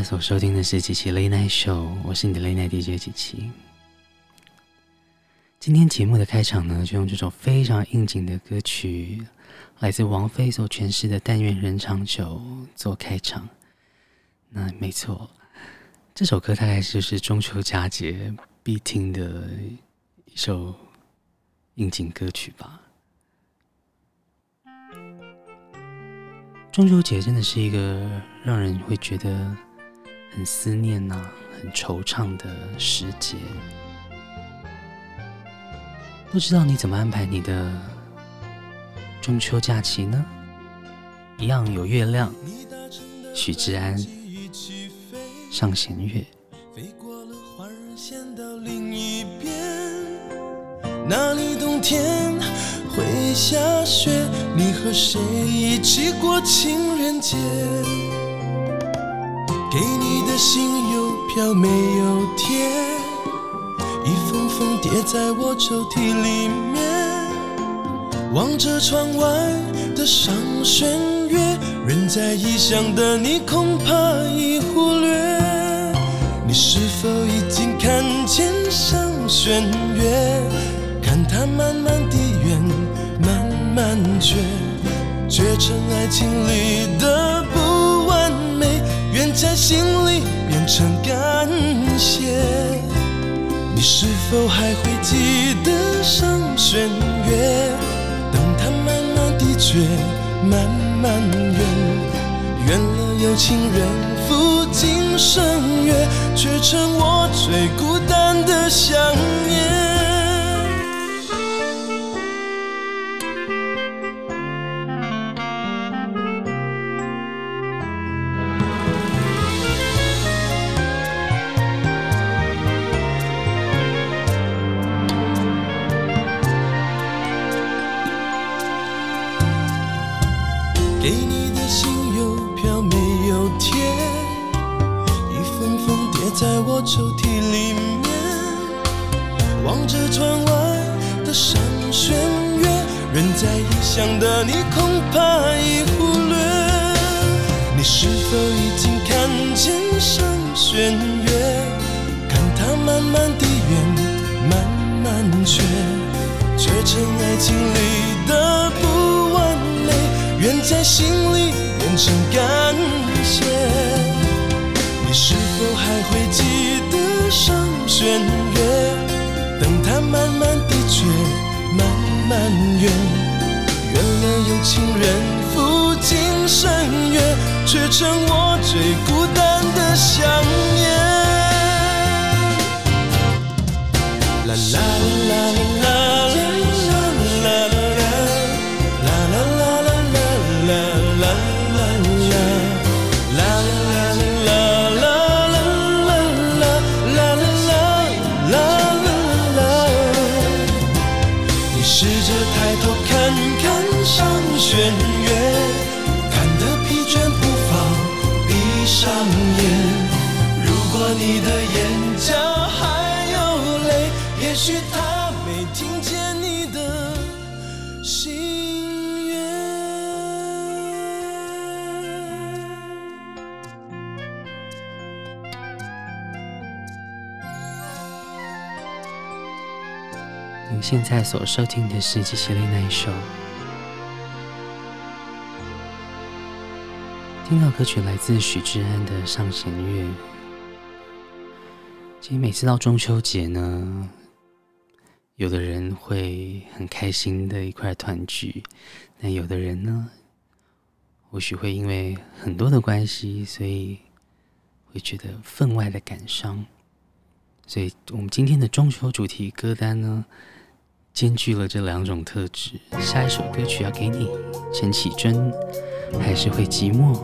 在所收听的是琪琪 Late Night Show，我是你的 Late Night DJ 琪琪。今天节目的开场呢，就用这首非常应景的歌曲，来自王菲所诠释的《但愿人长久》做开场。那没错，这首歌大概就是中秋佳节必听的一首应景歌曲吧。中秋节真的是一个让人会觉得很思念呐、啊、很惆怅的时节。不知道你怎么安排你的中秋假期呢？一样有月亮，许志安，上弦月。飞过了花儿线到另一边，那里冬天会下雪，你和谁一起过情人节？给你的信邮票没有贴，一封封。叠在我抽屉里面，望着窗外的上弦月，远在异乡的你恐怕已忽略。你是否已经看见上弦月？看它慢慢地圆，慢慢缺，缺成爱情里的在心里变成感谢。你是否还会记得上弦月？等它慢慢地缺，慢慢圆，圆了有情人。赴今生约，却成我最孤单的想念。在所收听的是杰西莉那一首。听到歌曲来自许志安的《上弦月》。其实每次到中秋节呢，有的人会很开心的一块团聚，但有的人呢，或许会因为很多的关系，所以会觉得分外的感伤。所以我们今天的中秋主题歌单呢，兼具了这两种特质。下一首歌曲要给你，陈绮贞，还是会寂寞。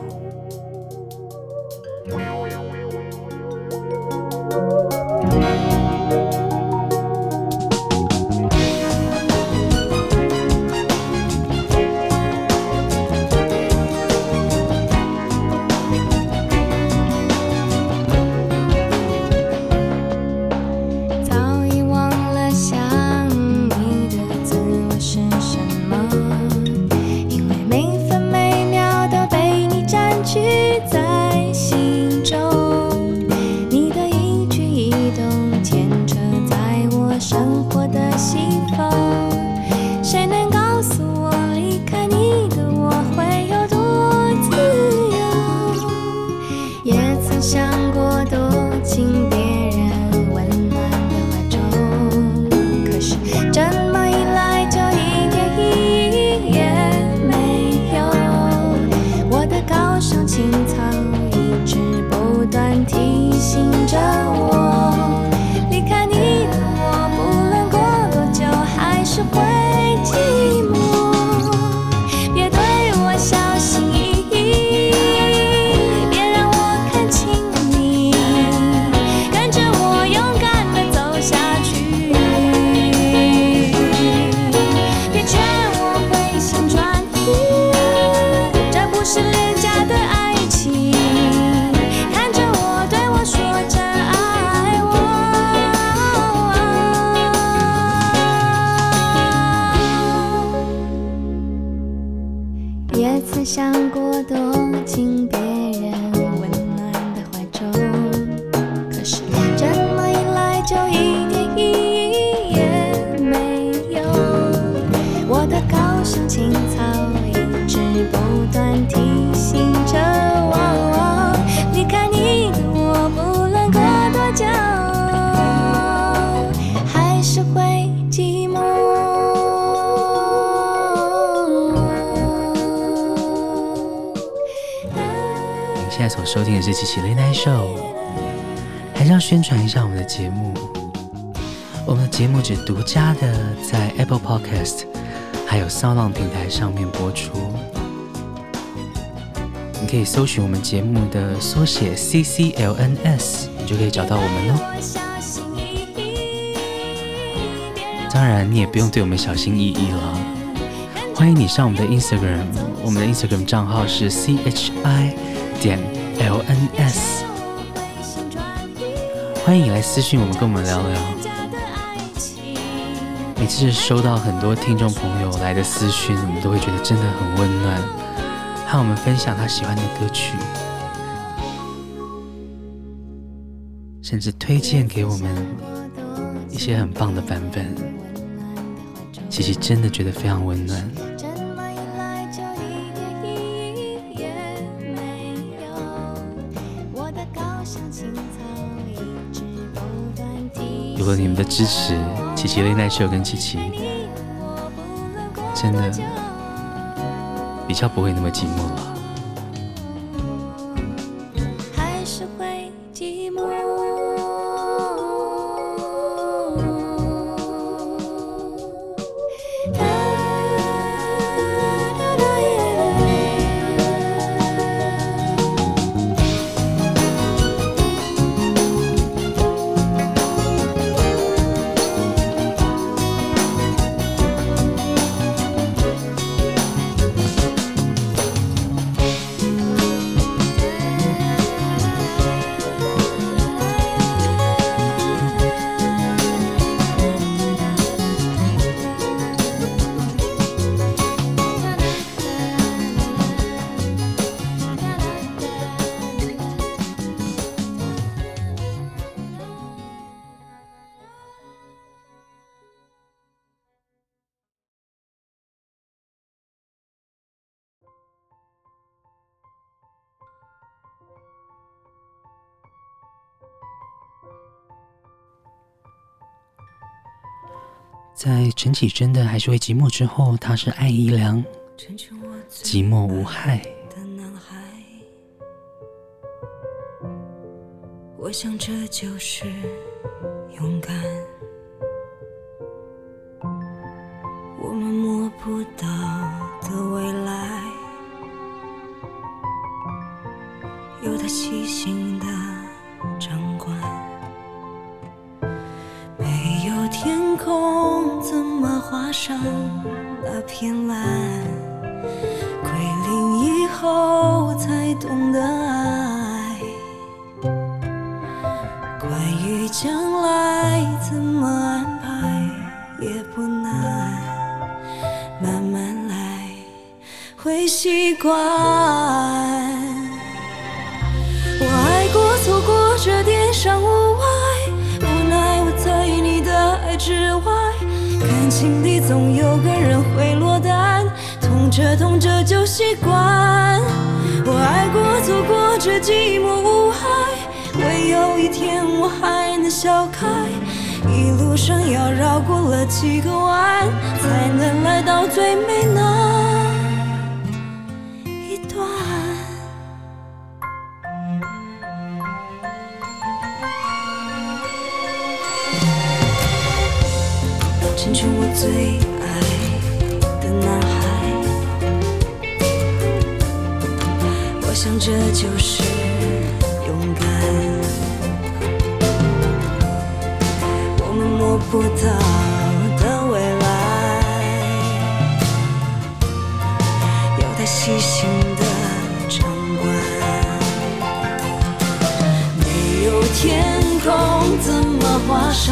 收听的是《七七 Late Night Show》，还是要宣传一下我们的节目。我们的节目只独家的在 Apple Podcast 还有 s o n 平台上面播出。你可以搜寻我们节目的缩写 CCLNS，你就可以找到我们喽。当然，你也不用对我们小心翼翼了。欢迎你上我们的 Instagram，我们的 Instagram 账号是 CHI 点 LNS。欢迎你来私讯我们，跟我们聊聊。每次收到很多听众朋友来的私讯，我们都会觉得真的很温暖，和我们分享他喜欢的歌曲，甚至推荐给我们一些很棒的版本。琪琪真的觉得非常温暖。了你们的支持。琪琪丽奈秀跟琪琪，真的比较不会那么寂寞了。在陈绮贞的《还是会寂寞》之后，他是艾怡良，寂寞无害。的男孩，我想这就是勇敢。我们摸不到就是勇敢。我们摸不到的未来，有他细心的掌管。没有天空，怎么画上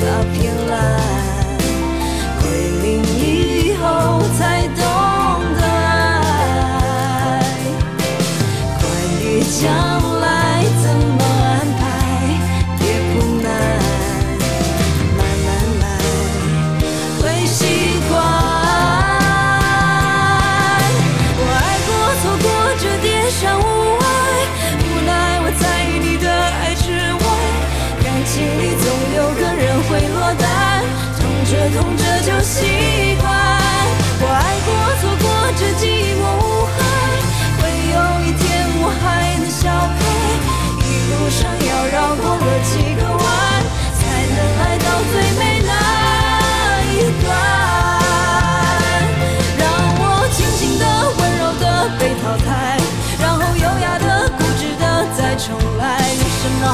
那片蓝？关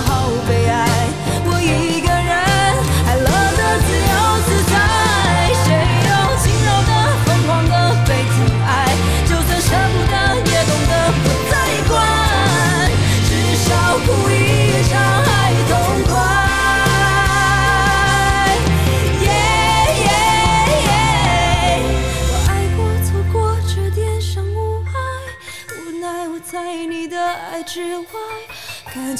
后背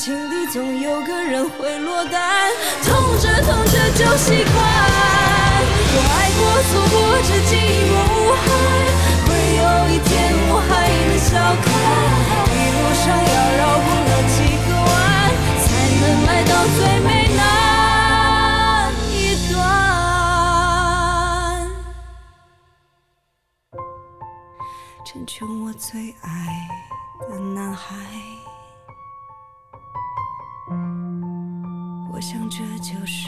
情里总有个人会落单，痛着痛着就习惯。我爱过，错过，至今我无害，会有一天我还能笑开。一路上要绕过了几个弯，才能来到最美那一段。成全我最爱的男孩。想这就是。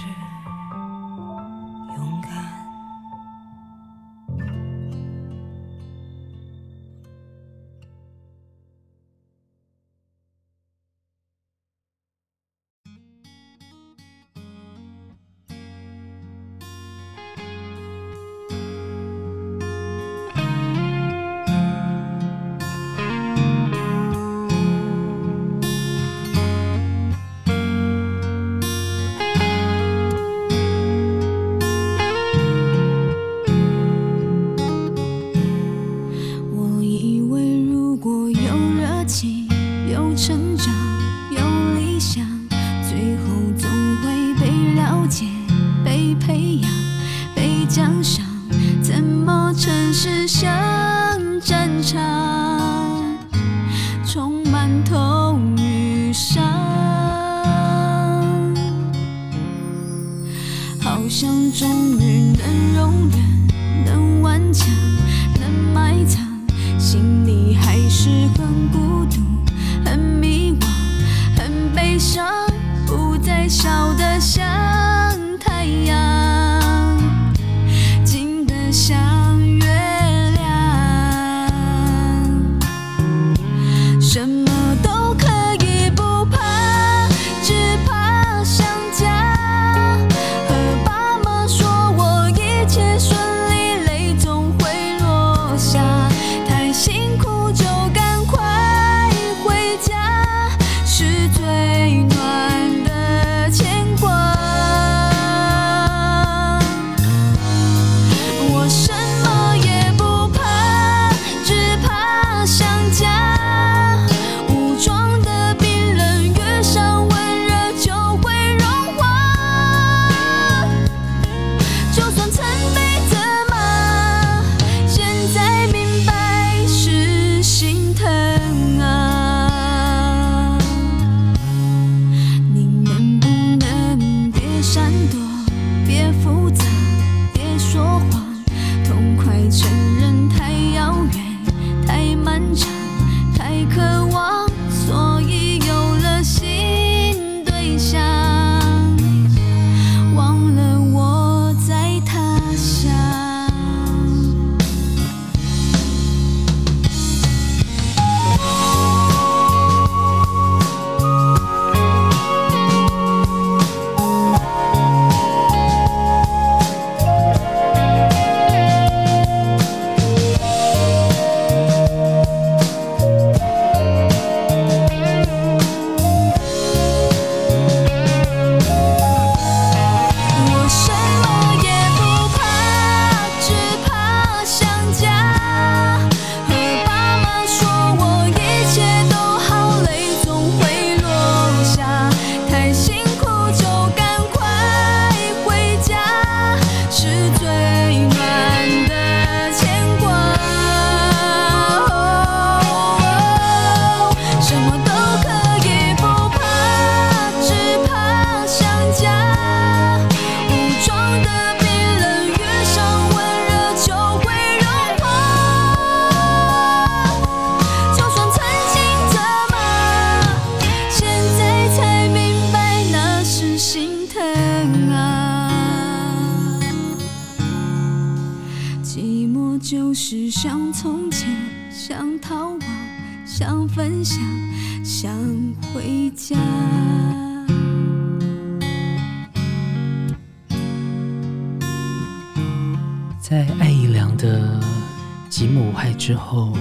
之后，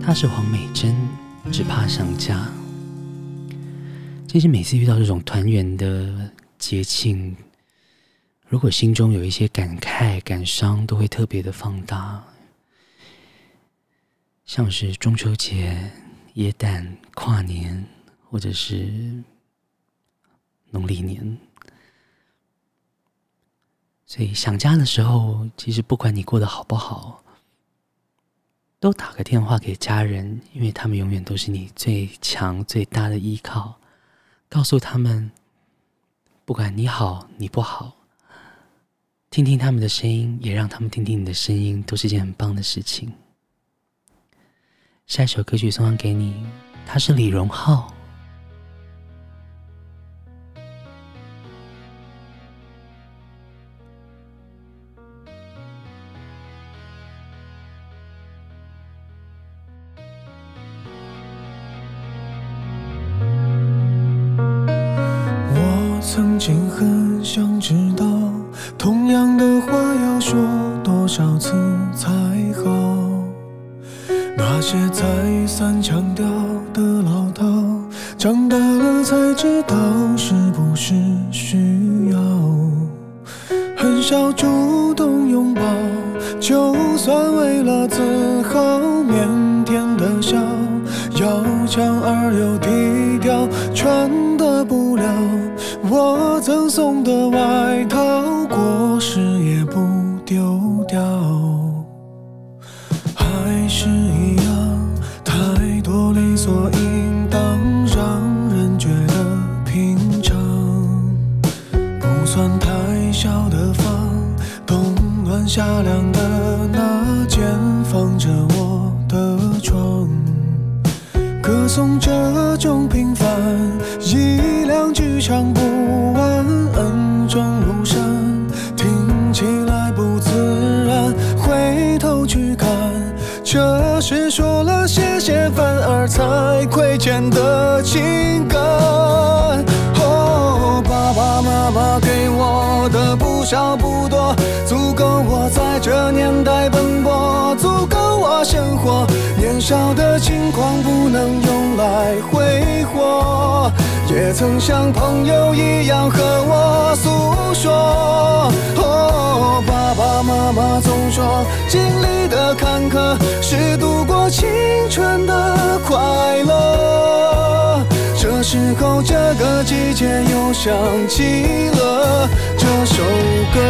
他是黄美珍，只怕想家。其实每次遇到这种团圆的节庆，如果心中有一些感慨、感伤，都会特别的放大。像是中秋节，耶诞、跨年，或者是农历年。所以想家的时候，其实不管你过得好不好，都打个电话给家人，因为他们永远都是你最强最大的依靠。告诉他们，不管你好你不好，听听他们的声音，也让他们听听你的声音，都是件很棒的事情。下一首歌曲送上给你，他是李荣浩。些再三强调的老套，长大了才知道是不是需要。很少主动拥抱，就算为了自豪，腼腆的笑，要强而又低调，穿的不了我赠送的外套，夏凉的那间，放着我的床。歌颂这种平凡，一两句唱不完，恩重如山，听起来不自然，回头去看。这是说了谢谢反而才亏欠的情少的轻狂不能用来挥霍，也曾像朋友一样和我诉说。哦，爸爸妈妈总说，经历的坎坷是度过青春的快乐。这时候，这个季节又想起了这首歌。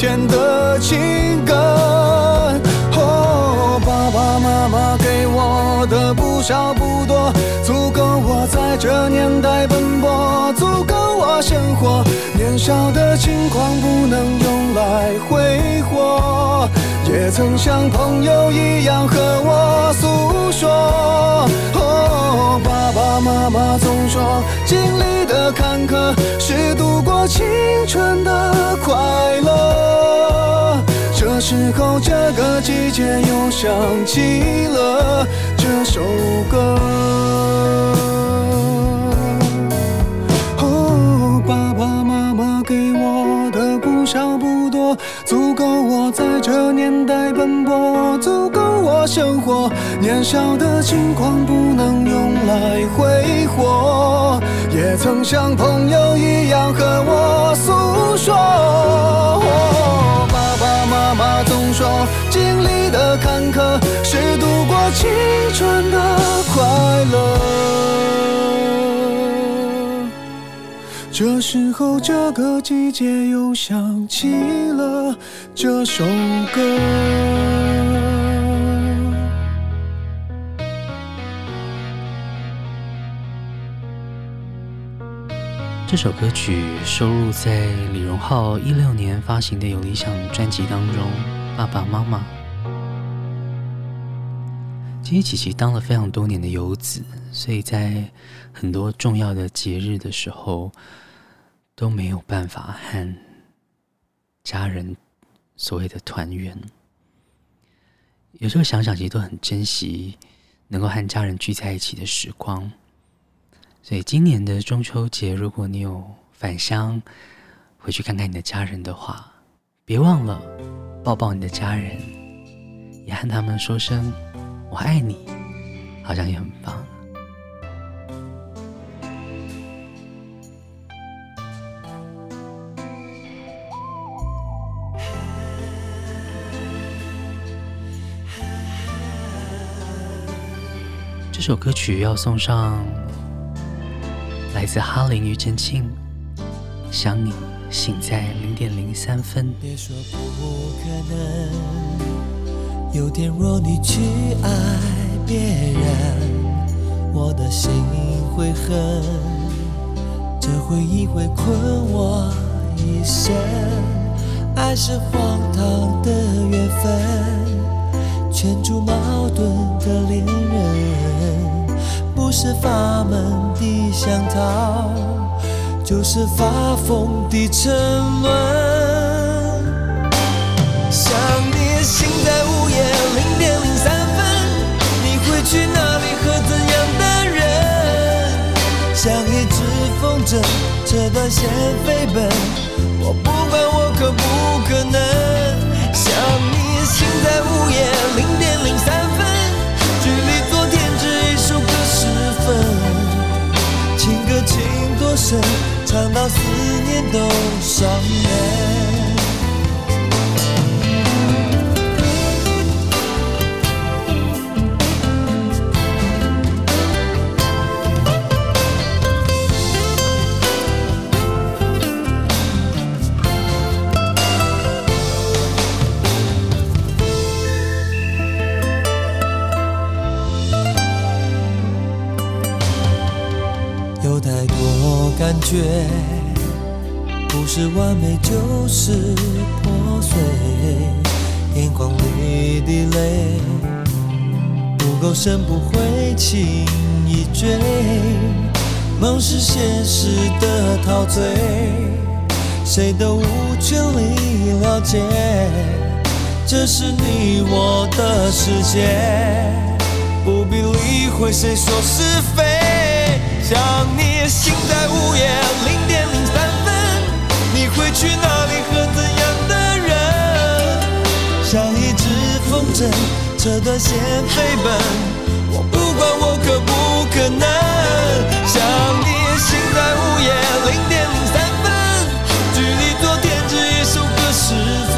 前的情感。哦，爸爸妈妈给我的不少不多，足够我在这年代奔波，足够我生活。年少的轻狂不能用来挥霍，也曾像朋友一样和我诉说。哦，爸爸妈妈总说，经历的坎坷青春的快乐。这时候，这个季节又想起了这首歌。哦，爸爸妈妈给我的不少不多，足够我在这年代奔波，足够生活。年少的轻狂不能用来挥霍，也曾像朋友一样和我诉说。爸爸妈妈总说，经历的坎坷是度过青春的快乐。这时候，这个季节又想起了这首歌。这首歌曲收录在李荣浩一六年发行的《有理想》专辑当中，《爸爸妈妈》。其实琪琪当了非常多年的游子，所以在很多重要的节日的时候都没有办法和家人所谓的团圆。有时候想想，其实都很珍惜能够和家人聚在一起的时光。所以今年的中秋节，如果你有返乡回去看看你的家人的话，别忘了抱抱你的家人，也和他们说声“我爱你”，好像也很棒。这首歌曲要送上。来自哈林庾澄庆，想你醒在零点零三分。别说不可能，有天若你去爱别人，我的心会恨，这回忆会困我一生。爱是荒唐的缘分，圈住矛盾的恋人。不是发闷的想逃，就是发疯的沉沦。想你醒在午夜零点零三分，你会去哪里和怎样的人？像一只风筝，这段线飞奔，我不管唱到思念都伤人。觉不是完美就是破碎，眼眶里的泪不够深不会轻易追，梦是现实的陶醉，谁都无权利了解，这是你我的世界，不必理会谁说是非。想你心在午夜零点零三分，你会去哪里和怎样的人？像一只风筝，这段线飞奔，我不管我可不可能。想你心在午夜零点零三分，距离昨天只一首歌十分，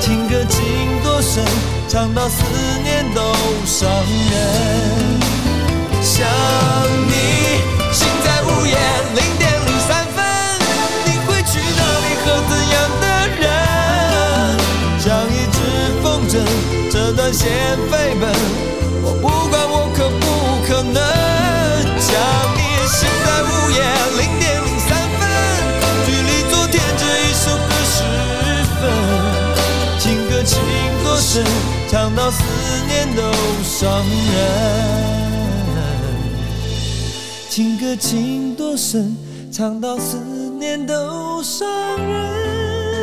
情歌情多深，唱到思念都伤人。想你心在午夜零点零三分，你会去哪里和怎样的人？像一只风筝，这段线飞奔，我不管我可不可能。想你心在午夜零点零三分，距离昨天只一首歌十分，情歌情多深，唱到思念都伤人。情歌情多深，唱到思念都伤人。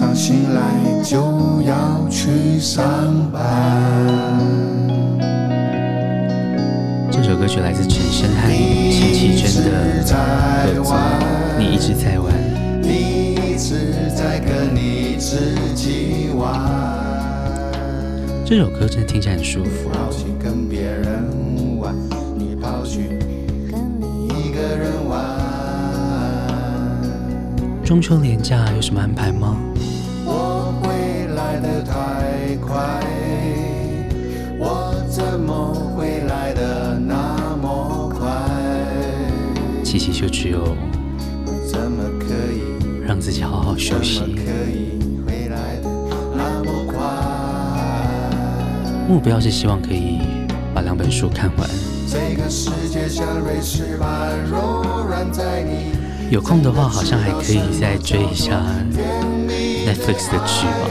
上醒来就要去上班。这首歌曲来自陈升汉、陈绮贞的合作，你一直在玩。你一直在跟你自己玩。这首歌真的听起来很舒服。跑去跟别人玩，你跑去跟你一个人玩。中秋连假有什么安排吗？怎么会来得那么快？琪琪就只有怎么可以让自己好好休息。目标是希望可以把两本书看完。有空的话，好像还可以再追一下 Netflix 的剧吧。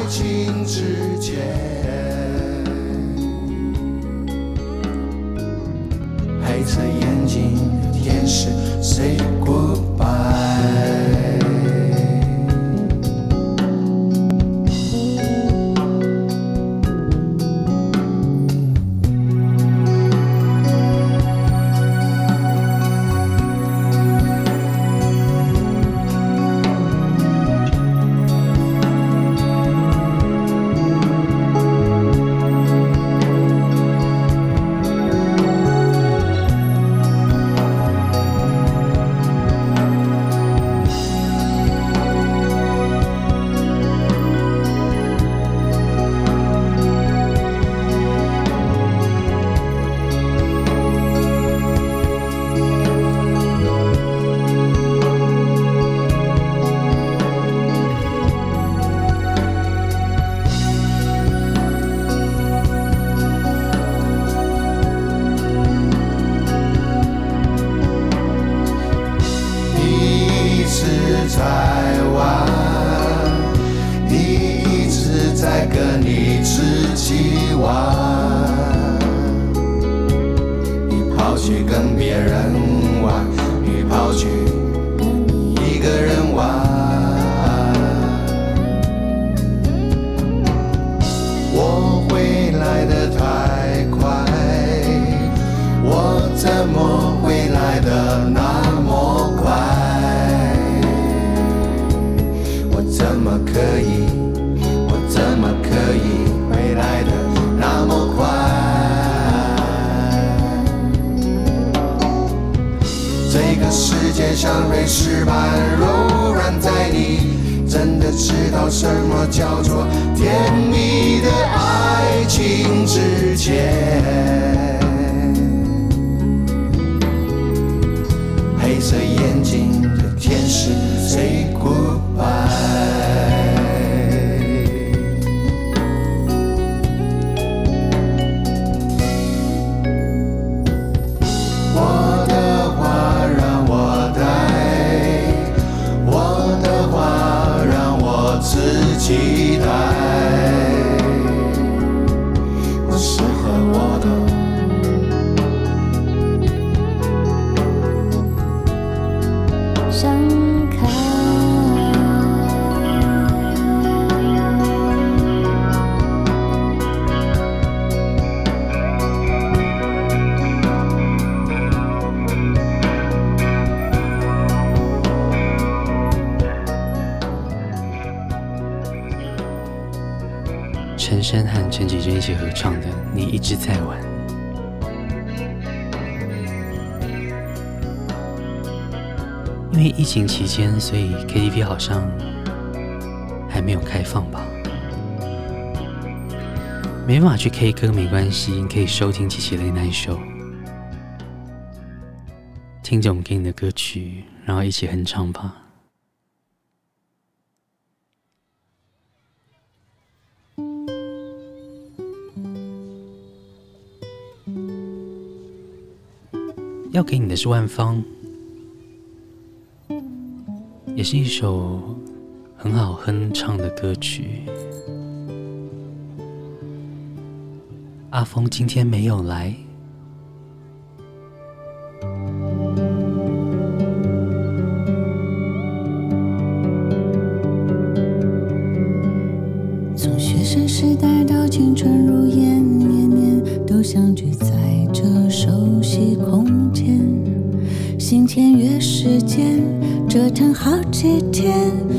陈昇和陈绮贞一起合唱的《你一直在玩》，因为疫情期间，所以 KTV 好像还没有开放吧？没办法去 K 歌没关系，你可以收听琪琪的那一首听着我们给你的歌曲，然后一起哼唱吧。要给你的是万芳，也是一首很好哼唱的歌曲。阿峰今天没有来。从学生时代到青春几天。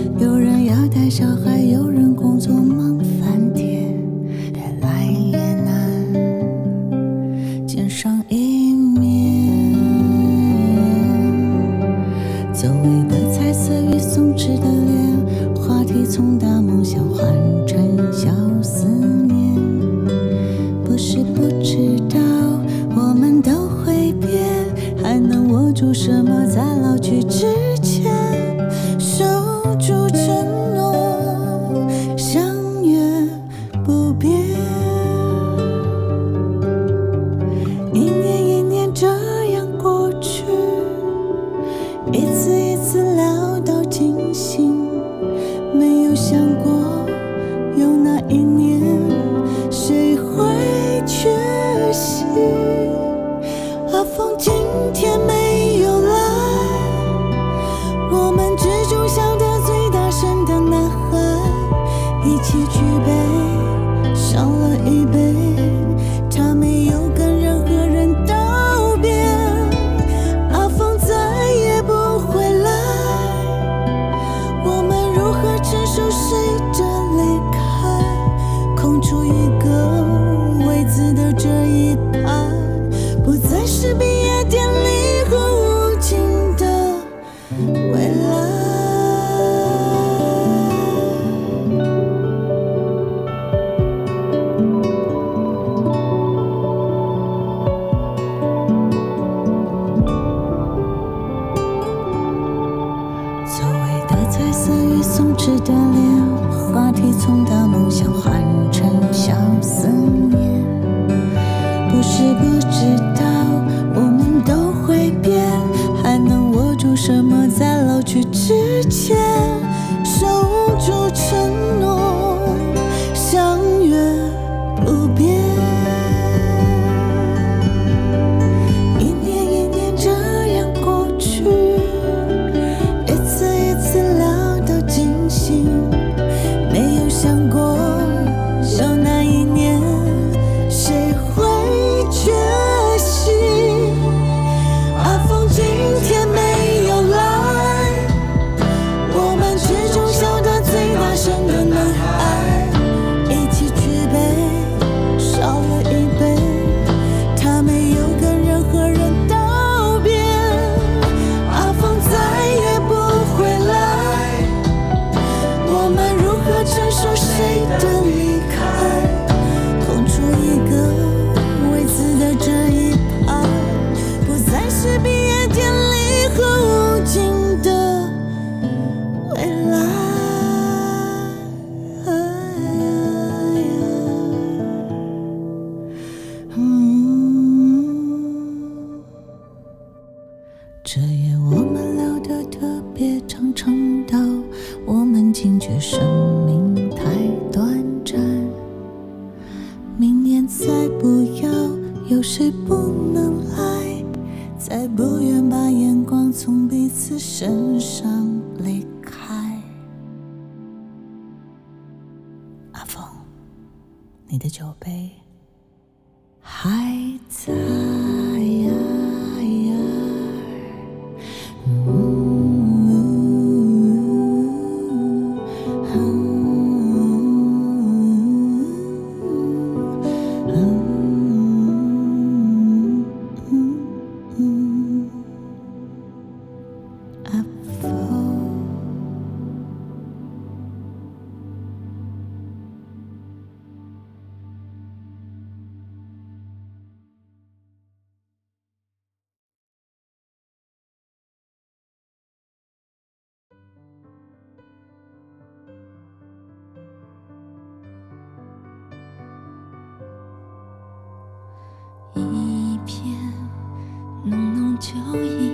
就已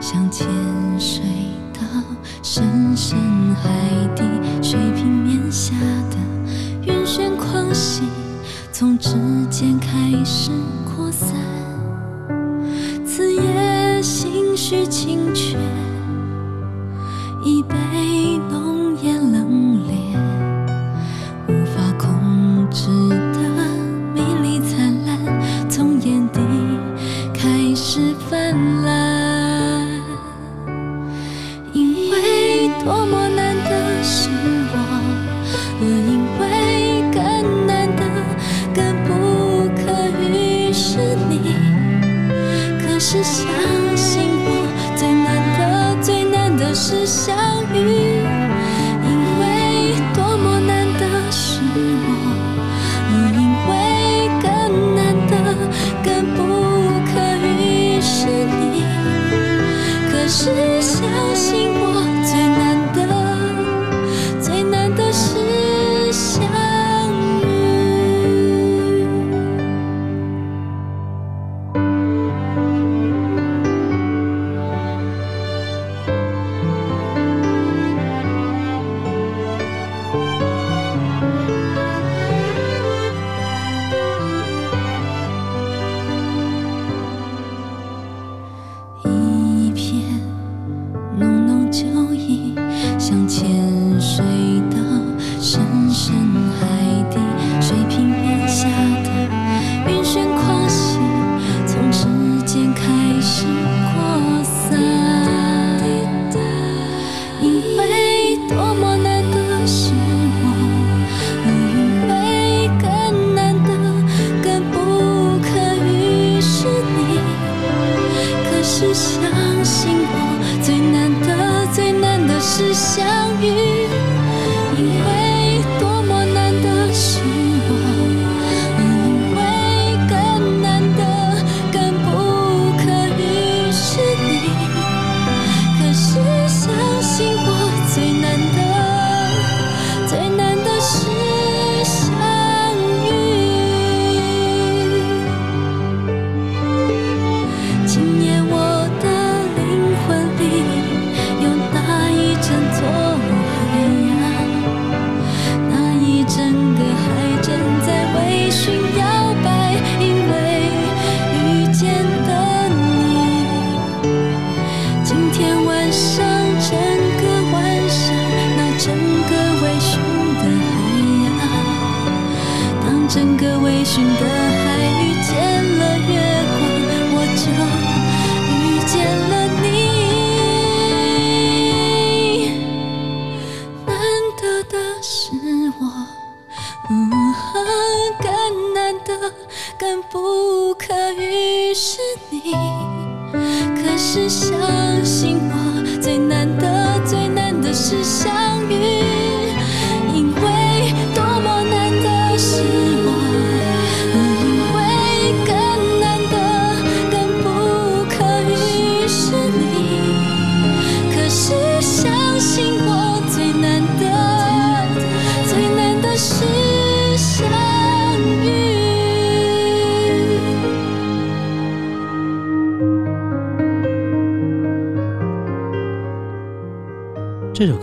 像潜水到深深海底，水平面下的晕眩狂喜，从指尖开始扩散，此夜心绪清泉。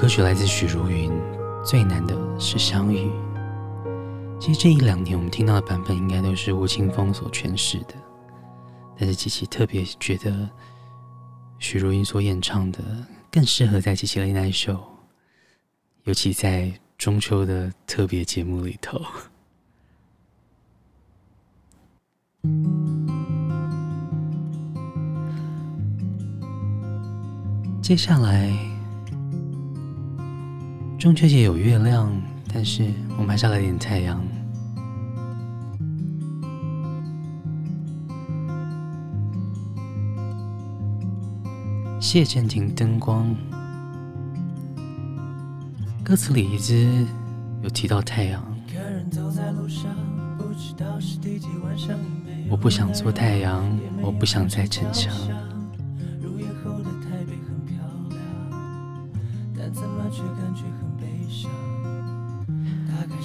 歌曲来自许茹芸，最难的是相遇。其实这一两年我们听到的版本应该都是吴青峰所诠释的，但是琪琪特别觉得许茹芸所演唱的更适合在琪琪的那首，尤其在中秋的特别节目里头。接下来。中秋节有月亮，但是我们还是要来点太阳。谢暂停灯光。歌词里一直有提到太阳，我不想做太阳，我不想再逞强。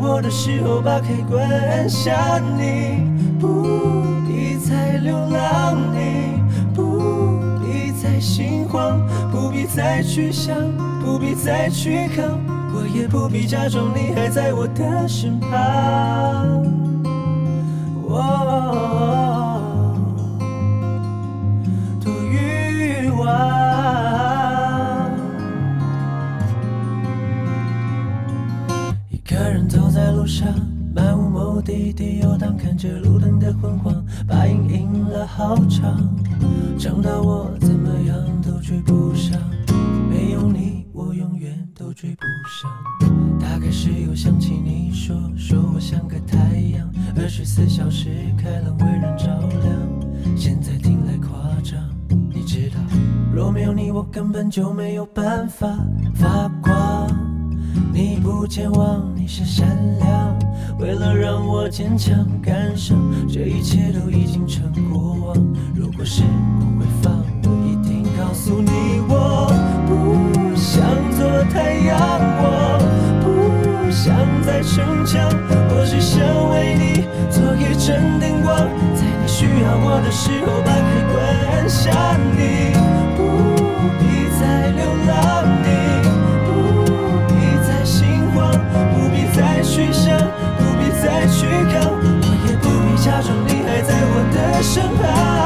我的时候把开关按下你，不必再流浪，你不必再心慌，不必再去想，不必再去扛，我也不必假装你还在我的身旁。着路灯的昏黄，把影印了好长，长到我怎么样都追不上，没有你我永远都追不上。大概是又想起你说，说我像个太阳，二十四小时开朗为人照亮。现在听来夸张，你知道，若没有你，我根本就没有办法发光。你不健忘，你是善良，为了让我坚强感伤，这一切都已经成过往。如果时光会放，我一定告诉你，我不想做太阳，我不想再逞强，我只想为你做一盏灯光，在你需要我的时候把开关按下你，身旁。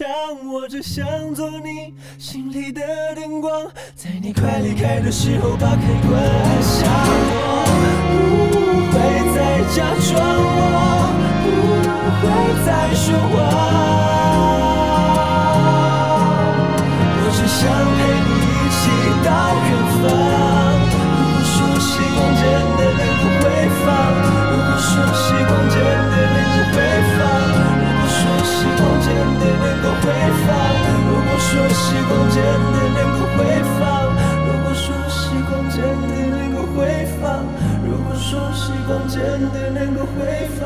想，我只想做你心里的灯光，在你快离开的时候把开关按下。我不会再假装，我不会再说谎，时光真的能够回放，如果说时光真的能够回放，如果说时光真的能够回放，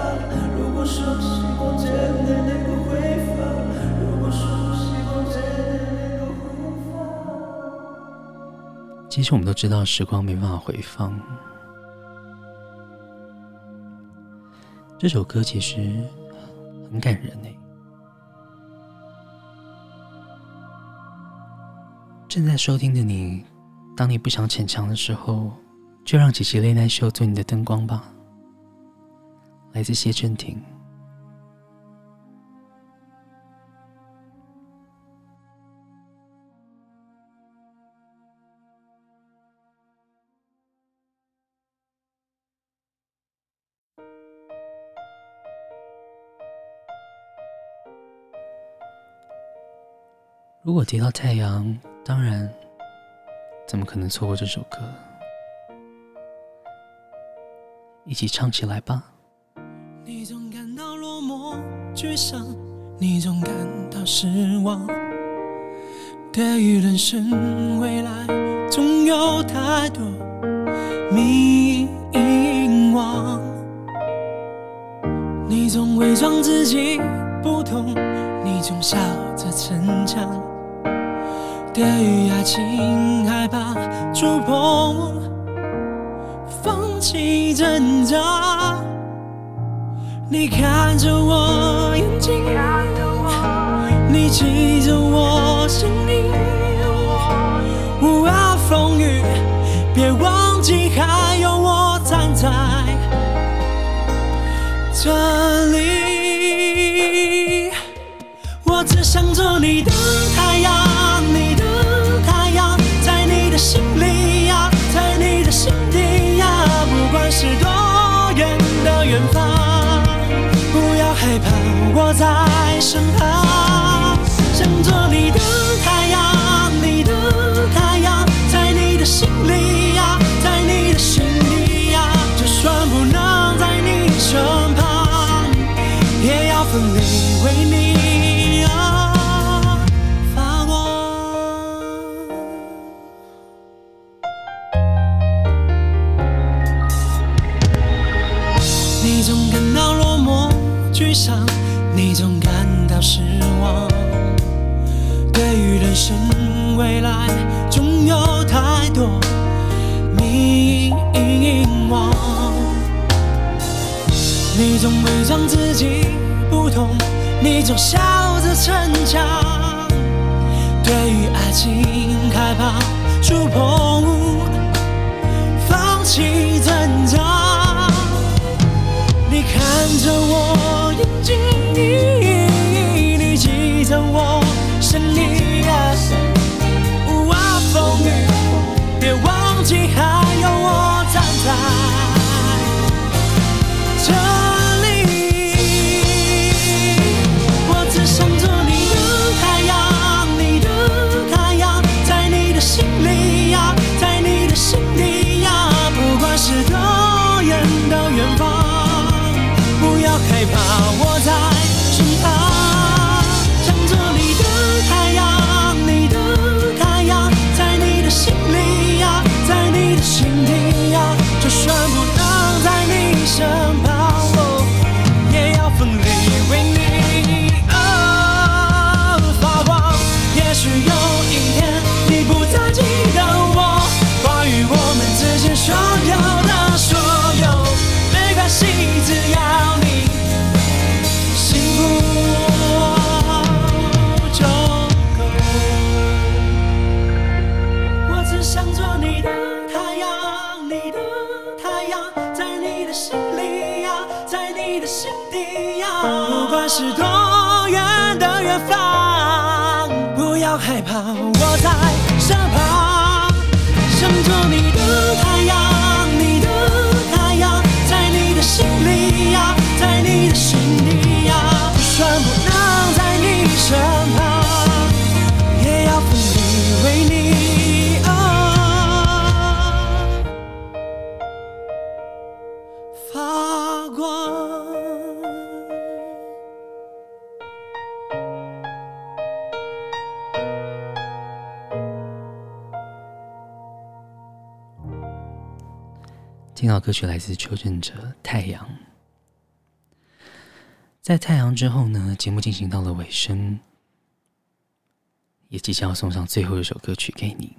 如果说时光真的能够回放，如果说时光真的能够回放。其实我们都知道时光没办法回放。这首歌其实很感人呢。正在收听的你，当你不想逞强的时候，就让琪琪内内秀做你的灯光吧。来自谢震廷。如果提到太阳。当然，怎么可能错过这首歌？一起唱起来吧。你总感到落寞、沮丧，你总感到失望。对于人生未来，总有太多迷惘。你总伪装自己不懂，你总笑着逞强。对于爱情害怕触碰，放弃挣扎。你看着我眼睛，你记着我声音。无论风雨，别忘记还有我站在这里。我只。想做你的我在未来，总有太多迷惘。你总伪装自己不懂，你总笑着逞强。对于爱情害怕触碰，放弃挣扎。你看着我眼睛，你记着我。是你，别忘记还有我站在到歌曲来自邱振哲《太阳》。在《太阳》之后呢，节目进行到了尾声，也即将要送上最后一首歌曲给你。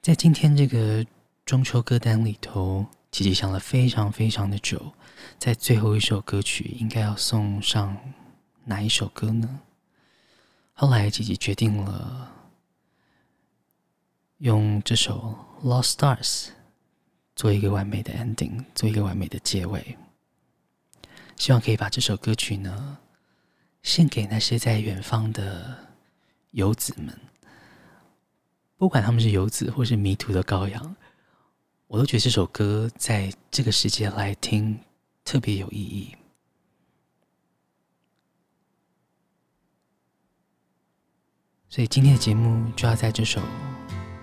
在今天这个中秋歌单里头，琪琪想了非常非常的久，在最后一首歌曲应该要送上哪一首歌呢？后来琪琪决定了用这首《Lost Stars》。做一个完美的 ending，做一个完美的结尾。希望可以把这首歌曲呢，献给那些在远方的游子们。不管他们是游子，或是迷途的羔羊，我都觉得这首歌在这个时节来听特别有意义。所以今天的节目就要在这首《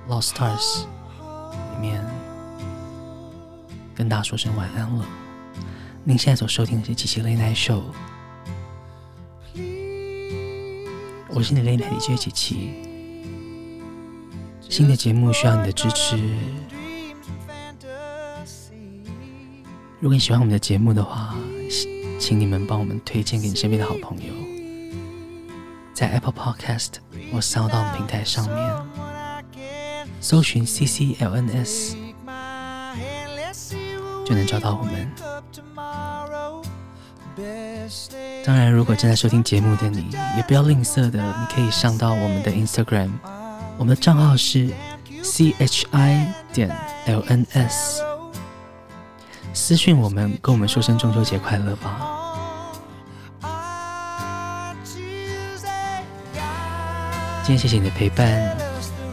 Lost Stars》里面。跟大家说声晚安了。您现在所收听的是七七 Late Night Show，我是你的 Late Night DJ 七七。新的节目需要你的支持。如果你喜欢我们的节目的话，请你们帮我们推荐给你身边的好朋友，在 Apple Podcast 或 Sound 平台上面搜寻 CCLNS。就能找到我们。当然，如果正在收听节目的你，也不要吝啬的，你可以上到我们的 Instagram，我们的账号是 chi 点 lns，私讯我们，跟我们说声中秋节快乐吧。今天谢谢你的陪伴，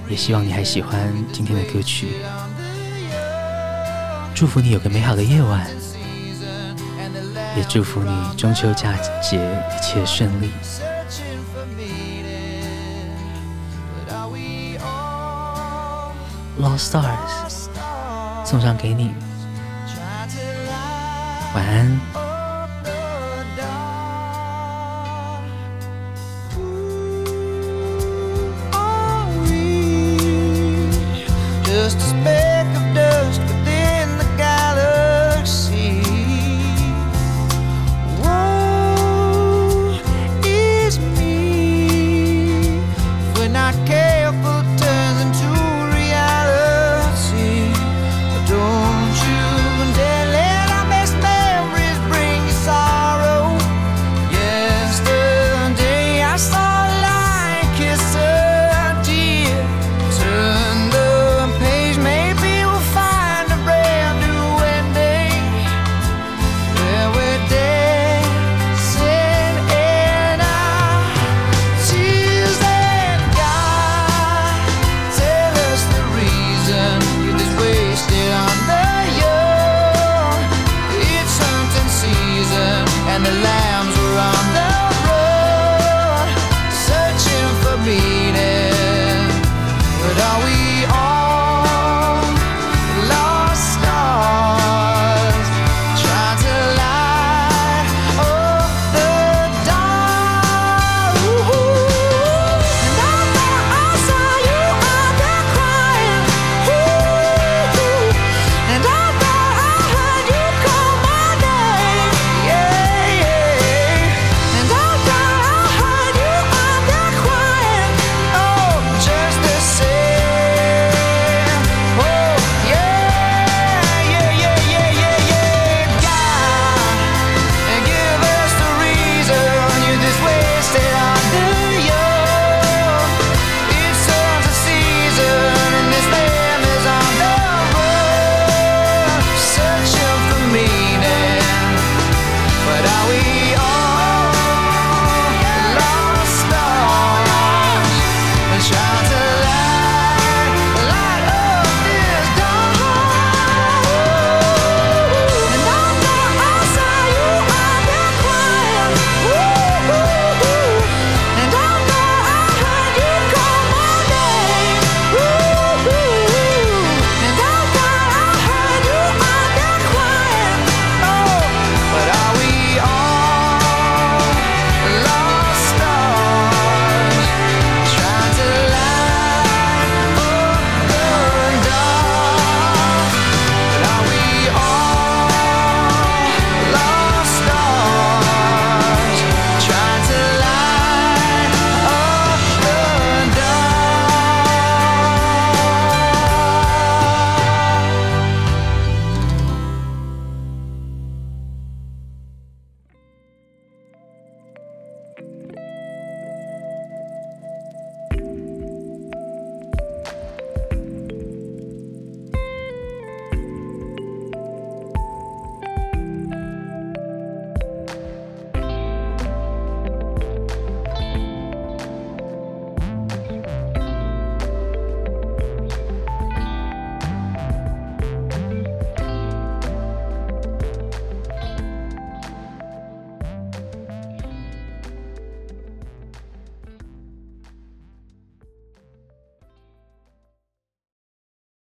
也希望你还喜欢今天的歌曲。祝福你有个美好的夜晚，也祝福你中秋佳节一切顺利。Lost Stars 送上给你，晚安。